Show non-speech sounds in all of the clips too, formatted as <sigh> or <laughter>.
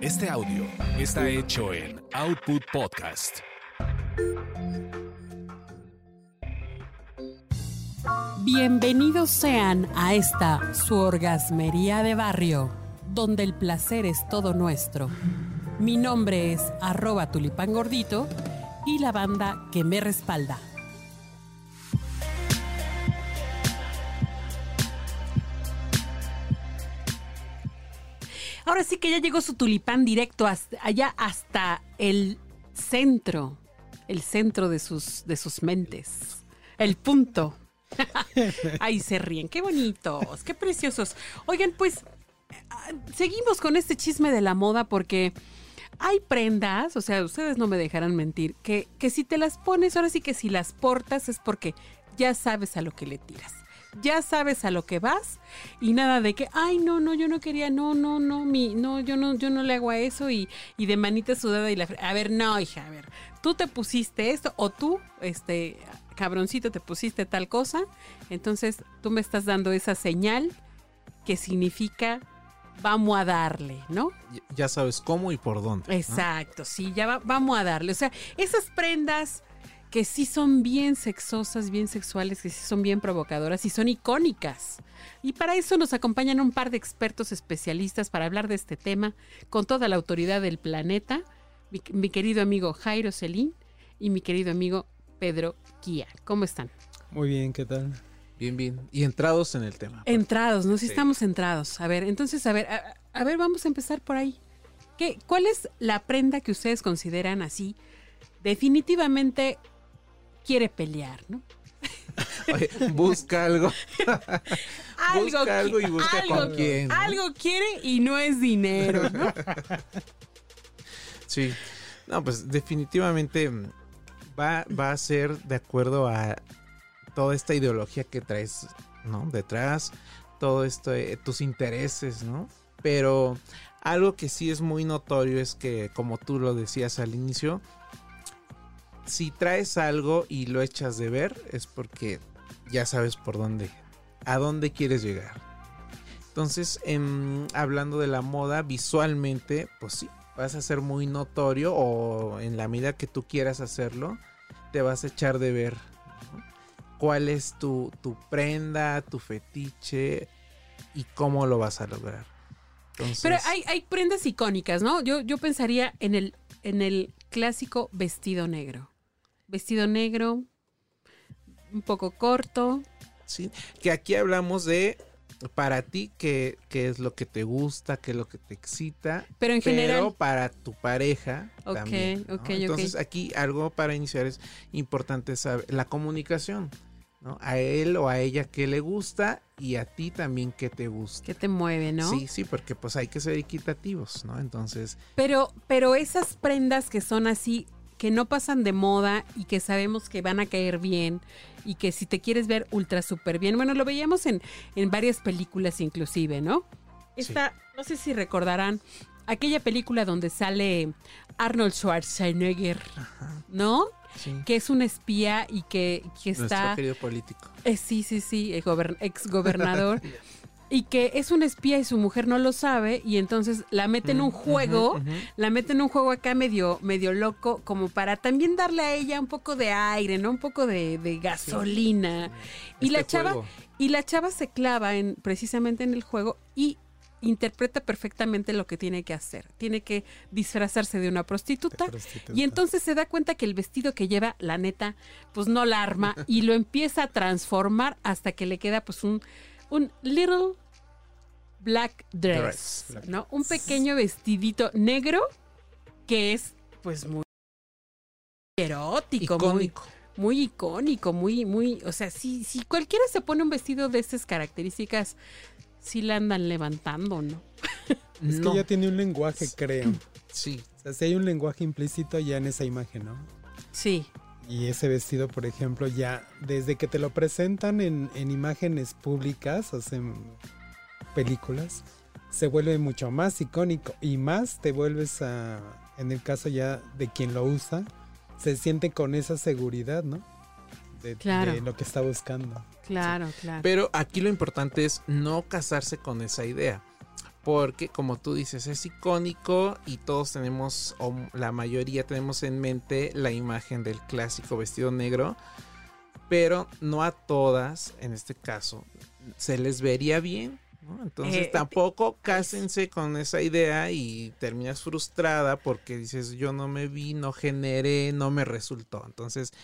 Este audio está hecho en Output Podcast. Bienvenidos sean a esta su orgasmería de barrio, donde el placer es todo nuestro. Mi nombre es arroba tulipán gordito y la banda que me respalda. Ahora sí que ya llegó su tulipán directo hasta, allá hasta el centro, el centro de sus, de sus mentes, el punto. <laughs> Ahí se ríen, qué bonitos, qué preciosos. Oigan, pues ah, seguimos con este chisme de la moda porque hay prendas, o sea, ustedes no me dejarán mentir, que, que si te las pones, ahora sí que si las portas es porque ya sabes a lo que le tiras ya sabes a lo que vas y nada de que, ay, no, no, yo no quería, no, no, no, mi, no, yo no, yo no le hago a eso y, y de manita sudada y la, a ver, no, hija, a ver, tú te pusiste esto o tú, este, cabroncito, te pusiste tal cosa, entonces tú me estás dando esa señal que significa vamos a darle, ¿no? Ya sabes cómo y por dónde. Exacto, sí, ya vamos a darle. O sea, esas prendas que sí son bien sexosas, bien sexuales, que sí son bien provocadoras y son icónicas. Y para eso nos acompañan un par de expertos especialistas para hablar de este tema con toda la autoridad del planeta, mi, querido amigo Jairo Celín y mi querido amigo Pedro Kia. ¿Cómo están? Muy bien, ¿qué tal? Bien, bien. Y entrados en el tema. Entrados, ¿no? Sí, estamos entrados. A ver, entonces, a ver, a, ver, vamos a empezar por ahí. ¿Qué, ¿Cuál es la prenda que ustedes consideran así definitivamente quiere pelear, ¿no? <laughs> <laughs> busca algo. algo busca algo y busca con quién. Algo quiere y no es dinero, ¿no? <laughs> sí. No, pues definitivamente va, va a ser de acuerdo a toda esta ideología que traes, ¿no? Detrás, todo esto, eh, tus intereses, ¿no? Pero algo que sí es muy notorio es que, como tú lo decías al inicio, si traes algo y lo echas de ver, es porque ya sabes por dónde, a dónde quieres llegar. Entonces, hablando de la moda, visualmente, pues sí, vas a ser muy notorio o en la medida que tú quieras hacerlo, te vas a echar de ver cuál es tu, tu prenda, tu fetiche y cómo lo vas a lograr. Pero hay, hay, prendas icónicas, ¿no? Yo, yo pensaría en el, en el clásico vestido negro vestido negro, un poco corto. Sí, que aquí hablamos de para ti qué, es lo que te gusta, qué es lo que te excita. Pero en general. para tu pareja. también, Entonces aquí algo para iniciar es importante saber la comunicación. ¿no? A él o a ella qué le gusta y a ti también qué te gusta. ¿Qué te mueve, no? Sí, sí, porque pues hay que ser equitativos, ¿no? Entonces. Pero, pero esas prendas que son así que no pasan de moda y que sabemos que van a caer bien y que si te quieres ver ultra súper bien, bueno, lo veíamos en, en varias películas inclusive, ¿no? Esta, no sé si recordarán, aquella película donde sale Arnold Schwarzenegger, ¿no? Que es un espía y que, que está... Nuestro querido político. Eh, sí, sí, sí, ex gobernador. <laughs> y que es un espía y su mujer no lo sabe y entonces la mete en un juego, la mete en un juego acá medio, medio loco, como para también darle a ella un poco de aire, ¿no? Un poco de, gasolina. Y este la chava, y la chava se clava en, precisamente en el juego y interpreta perfectamente lo que tiene que hacer. Tiene que disfrazarse de una prostituta, y entonces se da cuenta que el vestido que lleva, la neta, pues no la arma <laughs> y lo empieza a transformar hasta que le queda pues un un little black dress, ¿no? Un pequeño vestidito negro que es pues muy erótico, icónico. Muy, icónico, muy, muy, o sea, si, si cualquiera se pone un vestido de estas características, sí la andan levantando, ¿no? <laughs> Es que ya tiene un lenguaje, creo. Sí. O sea, si hay un lenguaje implícito ya en esa imagen, ¿no? Sí. Y ese vestido, por ejemplo, ya desde que te lo presentan en, imágenes públicas, o sea, en películas, se vuelve mucho más icónico y más te vuelves a, en el caso ya de quien lo usa, se siente con esa seguridad, ¿no? De, lo que está buscando. Claro, claro. Pero aquí lo importante es no casarse con esa idea. Porque como tú dices es icónico y todos tenemos o la mayoría tenemos en mente la imagen del clásico vestido negro pero no a todas en este caso se les vería bien ¿no? entonces Eh, tampoco cásense con esa idea y terminas frustrada porque dices yo no me vi no generé no me resultó entonces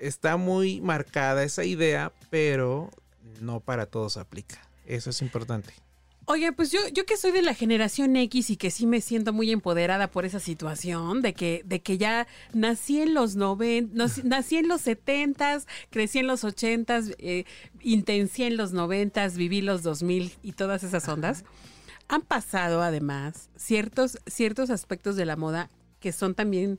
está muy marcada esa idea pero no para todos aplica. Eso es importante Oye, pues yo, yo que soy de la generación X y que sí me siento muy empoderada por esa situación, de que, de que ya nací en los 90, nací en los 70, crecí en los 80, eh, en los 90, viví los 2000 y todas esas ondas. Han pasado además ciertos, ciertos aspectos de la moda que son también,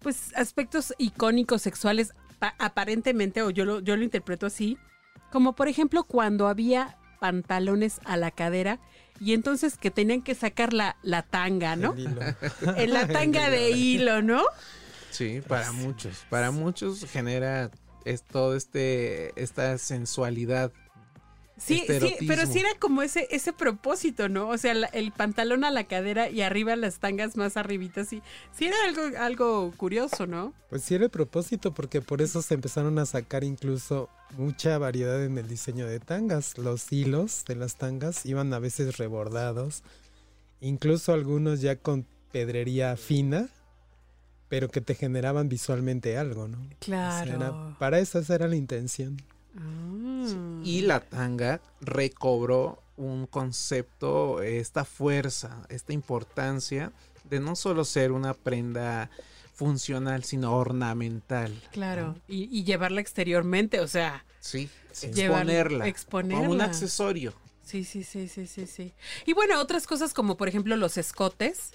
pues, aspectos icónicos sexuales, pa- aparentemente, o yo lo, yo lo interpreto así, como por ejemplo cuando había pantalones a la cadera y entonces que tenían que sacar la, la tanga, ¿no? <laughs> En la tanga de <laughs> hilo, ¿no? Sí, para muchos. Para muchos genera es todo este esta sensualidad. Sí, sí, pero sí era como ese, ese propósito, ¿no? O sea, la- el pantalón a la cadera y arriba las tangas más arribitas, sí. Sí era algo, algo curioso, ¿no? Pues sí era el propósito, porque por eso se empezaron a sacar incluso mucha variedad en el diseño de tangas. Los hilos de las tangas iban a veces rebordados, incluso algunos ya con pedrería fina, pero que te generaban visualmente algo, ¿no? O sea, Claro. era- para eso esa era la intención. Ah. Y la tanga recobró un concepto, esta fuerza, esta importancia de no solo ser una prenda funcional, sino ornamental. Claro, y, y llevarla exteriormente, o sea, Sí, exponerla. exponerla. Como un accesorio. Sí, sí, sí, sí, sí, sí. Y bueno, otras cosas como por ejemplo los escotes.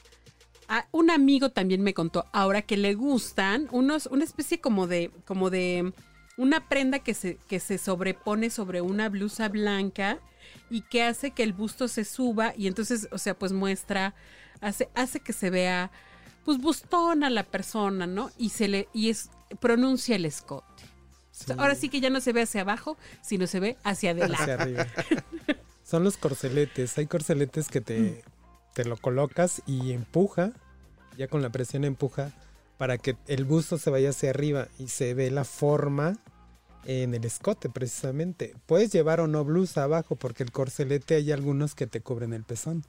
Ah, un amigo también me contó ahora que le gustan unos, una especie como de, como de una prenda que se, que se sobrepone sobre una blusa blanca y que hace que el busto se suba y entonces, o sea, pues muestra, hace, hace que se vea, pues bustona la persona, ¿no? Y se le, y es, pronuncia el escote. Ahora sí que ya no se ve hacia abajo, sino se ve hacia adelante. hacia arriba. <laughs> Son los corceletes. Hay corceletes que te, te lo colocas y empuja, ya con la presión empuja, para que el busto se vaya hacia arriba y se ve la forma en el escote precisamente. Puedes llevar o no blusa abajo porque el corcelete hay algunos que te cubren el pezón.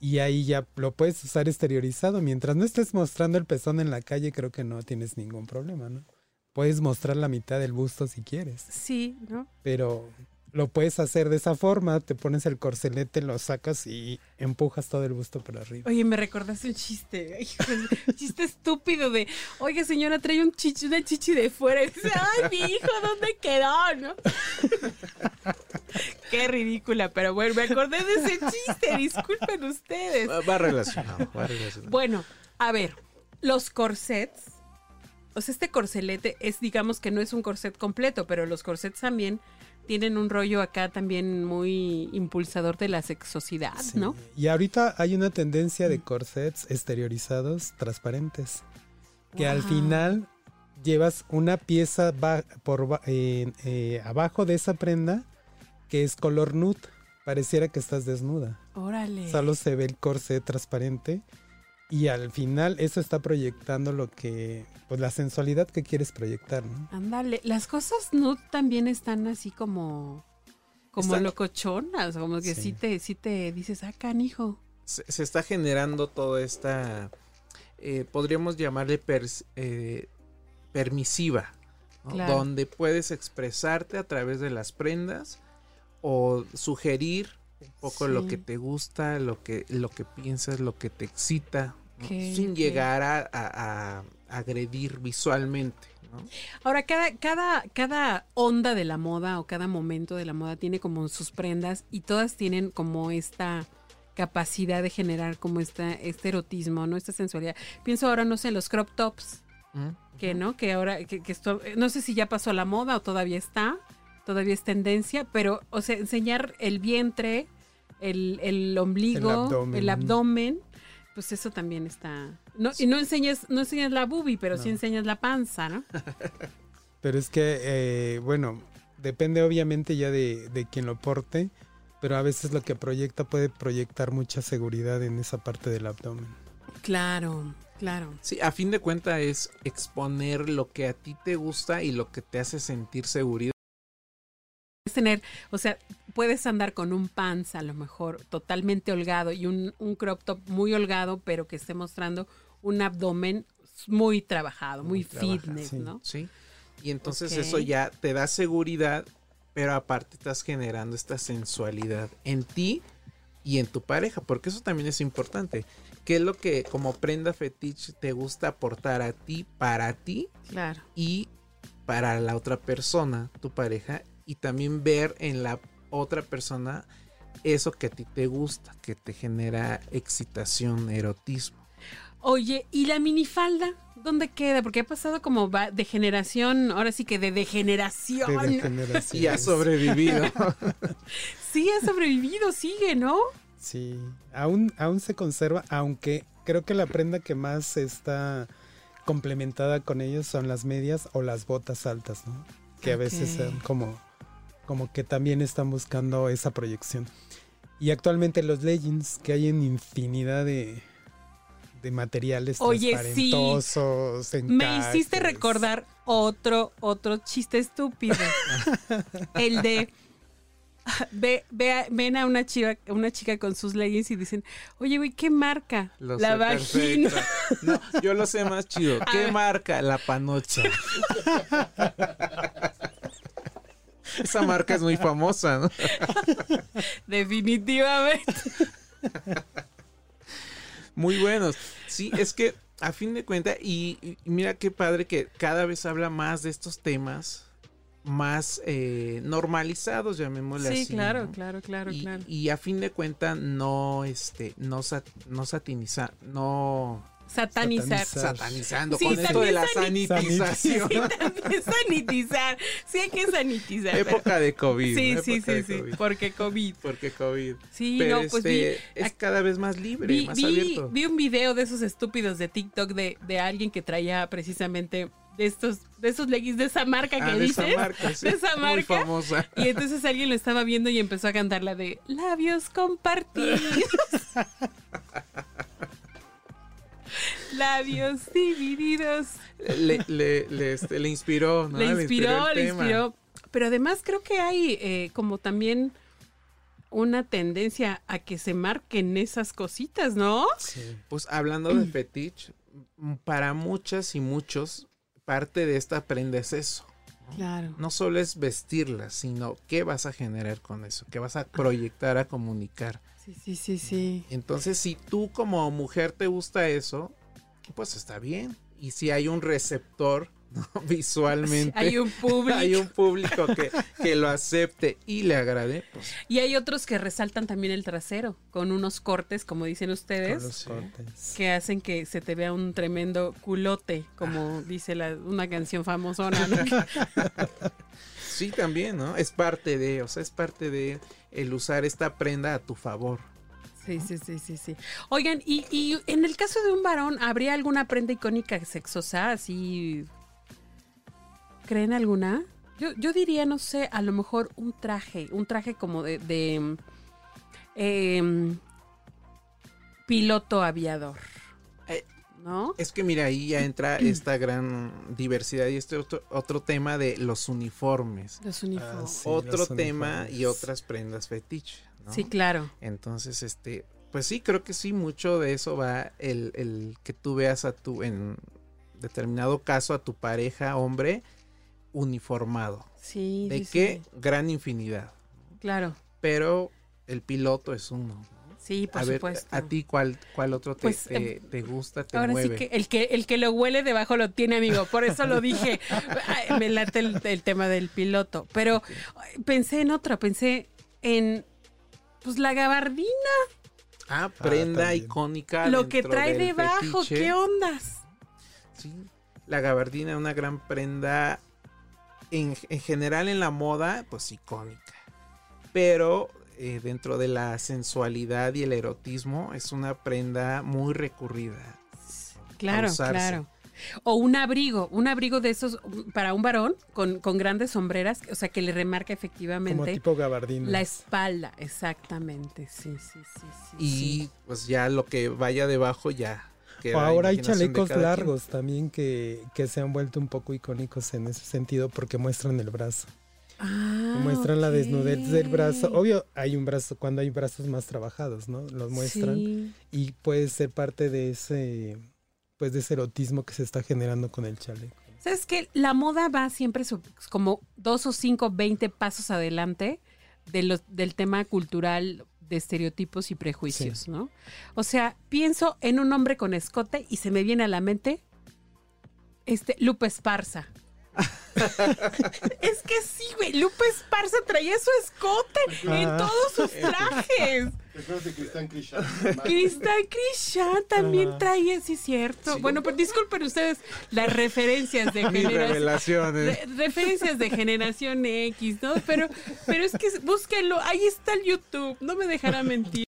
Y ahí ya lo puedes usar exteriorizado. Mientras no estés mostrando el pezón en la calle, creo que no tienes ningún problema, ¿no? Puedes mostrar la mitad del busto si quieres Sí, ¿no? pero lo puedes hacer de esa forma, te pones el corcelete, lo sacas y empujas todo el busto para arriba. Oye, me recordaste un chiste, <laughs> hijo, un chiste estúpido de, oye señora, trae un chichi, una chichi de fuera y dice, ay, mi hijo, ¿dónde quedó? ¿No? <laughs> Qué ridícula, pero bueno, me acordé de ese chiste, disculpen ustedes. Va, va relacionado, va relacionado. Bueno, a ver, los corsets, o sea, este corcelete es, digamos que no es un corset completo, pero los corsets también tienen un rollo acá también muy impulsador de la sexosidad, Sí. ¿no? Y ahorita hay una tendencia de corsets exteriorizados transparentes, que al final llevas una pieza por eh, eh, abajo de esa prenda que es color nude, pareciera que estás desnuda. Órale. Solo se ve el corset transparente y al final eso está proyectando lo que, pues la sensualidad que quieres proyectar, ¿no? Ándale, las cosas nude también están así como como Están- locochonas, como que sí. Sí. te sí te dices, "Ah, canijo." se, se está generando toda esta, eh, podríamos llamarle pers- eh, permisiva, ¿no? Claro. donde puedes expresarte a través de las prendas o sugerir un poco lo que te gusta, lo que, lo que piensas, lo que te excita, sin llegar a, a- a agredir visualmente. ¿no? Ahora cada cada cada onda de la moda o cada momento de la moda tiene como sus prendas y todas tienen como esta capacidad de generar como esta este erotismo, ¿no? Esta sensualidad. Pienso ahora no sé en los crop tops, ¿Mm? que no, que ahora que, que esto no sé si ya pasó a la moda o todavía está, todavía es tendencia, pero o sea, enseñar el vientre, el, el ombligo, El abdomen. el abdomen, pues eso también está. No, y no enseñas, no enseñas la boobie, pero sí enseñas la panza, ¿no? <laughs> Pero es que, eh, bueno, depende obviamente ya de, de quien lo porte, pero a veces lo que proyecta puede proyectar mucha seguridad en esa parte del abdomen. Claro, claro. Sí, a fin de cuentas es exponer lo que a ti te gusta y lo que te hace sentir seguridad. Puedes tener, o sea, puedes andar con un pants a lo mejor totalmente holgado y un, un crop top muy holgado, pero que esté mostrando un abdomen muy trabajado, muy, fitness, sí. ¿no? Sí. Y entonces eso ya te da seguridad, pero aparte estás generando esta sensualidad en ti y en tu pareja, porque eso también es importante. ¿Qué es lo que como prenda fetiche te gusta aportar a ti, para ti Claro. y para la otra persona, tu pareja, y también ver en la otra persona eso que a ti te gusta, que te genera excitación, erotismo. Oye, ¿y la minifalda? ¿Dónde queda? Porque ha pasado como va de generación, ahora sí que de degeneración. De degeneración. Y ha sobrevivido. <laughs> Sí, ha sobrevivido, sigue, ¿no? Sí, aún, aún se conserva, aunque creo que la prenda que más está complementada con ellos son las medias o las botas altas, ¿no? Que a veces son como, como que también están buscando esa proyección. Y actualmente los leggings, que hay en infinidad de, de materiales Oye, sí. transparentosos, Me hiciste recordar otro, otro chiste estúpido. <laughs> El de ve, ve a- ven a una chica, una chica con sus leggings y dicen, oye, güey, ¿qué marca? Lo la sé vagina. perfecto. No, yo lo sé más chido. <laughs> ¿Qué marca? La panocha. <laughs> Esa marca es muy famosa, ¿no? <laughs> Definitivamente. Muy buenos. Sí, es que a fin de cuentas, y, y mira qué padre que cada vez habla más de estos temas más eh, normalizados, llamémosle Sí, así. claro, ¿no? claro, claro, y, claro. y a fin de cuentas no este no sat- no satiniza no Satanizar. Satanizando Sí, con esto de la sanitización Sí, también sanitizar. Sí, hay que sanitizar. época de covid Sí, ¿no? sí, sí, sí. Porque COVID. porque covid Sí, pero no, pues este, vi, es cada vez más libre vi, más vi- abierto vi un video de esos estúpidos de TikTok de, de alguien que traía precisamente de estos, de esos leggings de esa marca que Ah, de esa dices. marca, sí, de esa muy marca. famosa Y entonces alguien lo estaba viendo y empezó a cantar la de labios compartidos. <laughs> <laughs> labios divididos. le, le, le, este, le inspiró ¿no? le inspiró, le inspiró. Pero además creo que hay eh, como también una tendencia a que se marquen esas cositas, ¿no? Sí. Pues hablando de fetiche, m- para muchas y muchos, parte de esta prenda es eso. Claro. No solo es vestirla, sino qué vas a generar con eso, qué vas a proyectar a comunicar. Sí, sí, sí, sí. Entonces, si tú como mujer te gusta eso, pues está bien. Y si hay un receptor ¿no? <laughs> visualmente, Hay un público. <laughs> hay un público que, que lo acepte y le agrade, pues Y hay otros que resaltan también el trasero, con unos cortes, como dicen Con ustedes, los cortes. que hacen que se te vea un tremendo culote, como dice la, una canción famosona, ¿no? <laughs> sí también, ¿no? Es parte de, o sea, es parte de el usar esta prenda a tu favor. Sí, sí, sí, sí, sí. Oigan, y, y en el caso de un varón, ¿habría alguna prenda icónica sexosa así? ¿Creen alguna? Yo, yo diría, no sé, a lo mejor un traje, un traje como de, de em, piloto aviador. Eh, ¿No? Es que mira, ahí ya entra <clears throat> esta gran diversidad y este otro, otro tema de los uniformes. Los uniformes. sí, otro los tema y otras prendas fetiche. ¿no? Sí, claro. Entonces, este, pues sí, creo que sí, mucho de eso va el, el que tú veas a tu, en determinado caso, a tu pareja, hombre, uniformado. Sí. ¿De sí, qué? sí. Gran infinidad. Claro. Pero el piloto es uno. ¿no? Sí, por a ver, supuesto. a ti, ¿cuál, cuál otro te, Pues, te, eh, te gusta, te Ahora mueve? sí que el, que el que lo huele debajo lo tiene, amigo. Por eso lo dije. <laughs> Ay, Me late el, el tema del piloto. Pero pensé en otra, pensé en pues la gabardina, Ah, prenda también. icónica. lo que trae del debajo, fetiche. ¿qué ondas? Sí, la gabardina, una gran prenda en, en general en la moda, pues icónica. Pero eh, dentro de la sensualidad y el erotismo es una prenda muy recurrida. Claro, claro. O un abrigo, un abrigo de esos um, para un varón con, con grandes sombreras, o sea, que le remarca Como efectivamente tipo gabardina. la espalda, exactamente, sí, sí, sí, sí. Y sí. pues ya lo que vaya debajo ya. O ahora hay chalecos quien. largos también que, que se han vuelto un poco icónicos en ese sentido porque muestran el brazo. Ah, muestran la desnudez del brazo. Obvio, hay un brazo, cuando hay brazos más trabajados, ¿no? Los muestran. Sí. Y puede ser parte de ese, pues de ese erotismo que se está generando con el chaleco. ¿Sabes qué? La moda va siempre como dos o cinco, veinte pasos adelante de los, del tema cultural de estereotipos y prejuicios, ¿no? O sea, pienso en un hombre con escote y se me viene a la mente este Lupe Esparza. <laughs> es que sí, güey, Lupe Esparza traía su escote en todos sus trajes. Recuerda de Cristian Krishan. <laughs> Cristian Krishan también Ajá. traía, sí, cierto. Bueno, pero disculpen ustedes las referencias de <laughs> generación. Re- referencias de generación X, ¿no? Pero, pero es que búsquenlo, ahí está el YouTube, no me dejará <laughs> mentir.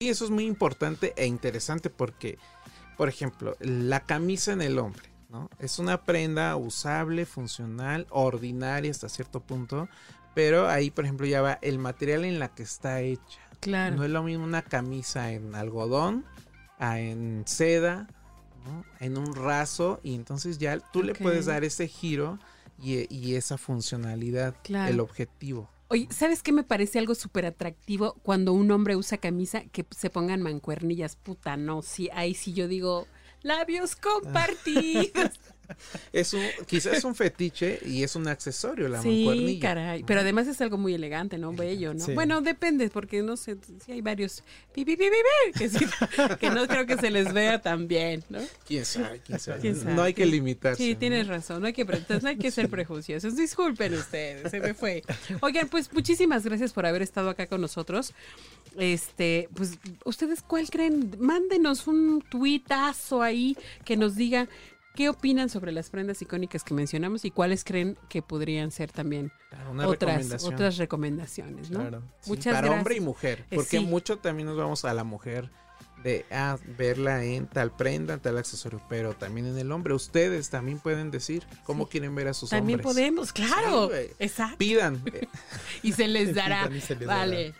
Y eso es muy importante e interesante porque, por ejemplo, la camisa en el hombre, ¿no? Es una prenda usable, funcional, ordinaria hasta cierto punto, pero ahí, por ejemplo, ya va el material en la que está hecha. Claro. No es lo mismo una camisa en algodón, a en seda, ¿no? en un raso, y entonces ya tú le puedes dar ese giro y, y esa funcionalidad, Claro. el objetivo. Oye, ¿sabes qué me parece algo súper atractivo cuando un hombre usa camisa que se pongan mancuernillas? Puta, no, sí, ahí sí yo digo, labios compartidos. <laughs> Es un, quizás es un fetiche y es un accesorio la sí, mancuernilla. caray. Pero además es algo muy elegante, ¿no? Bello, ¿no? Sí. Bueno, depende, porque no sé, si hay varios pi, pi, pi, pi, pi, que, sí, <laughs> que no creo que se les vea tan bien, ¿no? ¿Quién sabe? ¿Quién sabe? ¿Quién sabe? No hay que limitarse. Sí, ¿no? tienes razón, no hay que, entonces no hay que ser prejuiciosos. Disculpen ustedes, se me fue. Oigan, pues muchísimas gracias por haber estado acá con nosotros. Este, pues, ¿ustedes cuál creen? Mándenos un tuitazo ahí que nos diga qué opinan sobre las prendas icónicas que mencionamos y cuáles creen que podrían ser también Una otras, recomendación. otras recomendaciones, ¿no? Claro. Sí, Muchas para gracias. hombre y mujer. Eh, Porque sí. mucho también nos vamos a la mujer de ah, verla en tal prenda, tal accesorio, pero también en el hombre. Ustedes también pueden decir cómo Sí. quieren ver a sus También hombres. podemos, claro. Sí. Exacto. <laughs> <laughs> Pidan. Y se les dará. Y se les vale.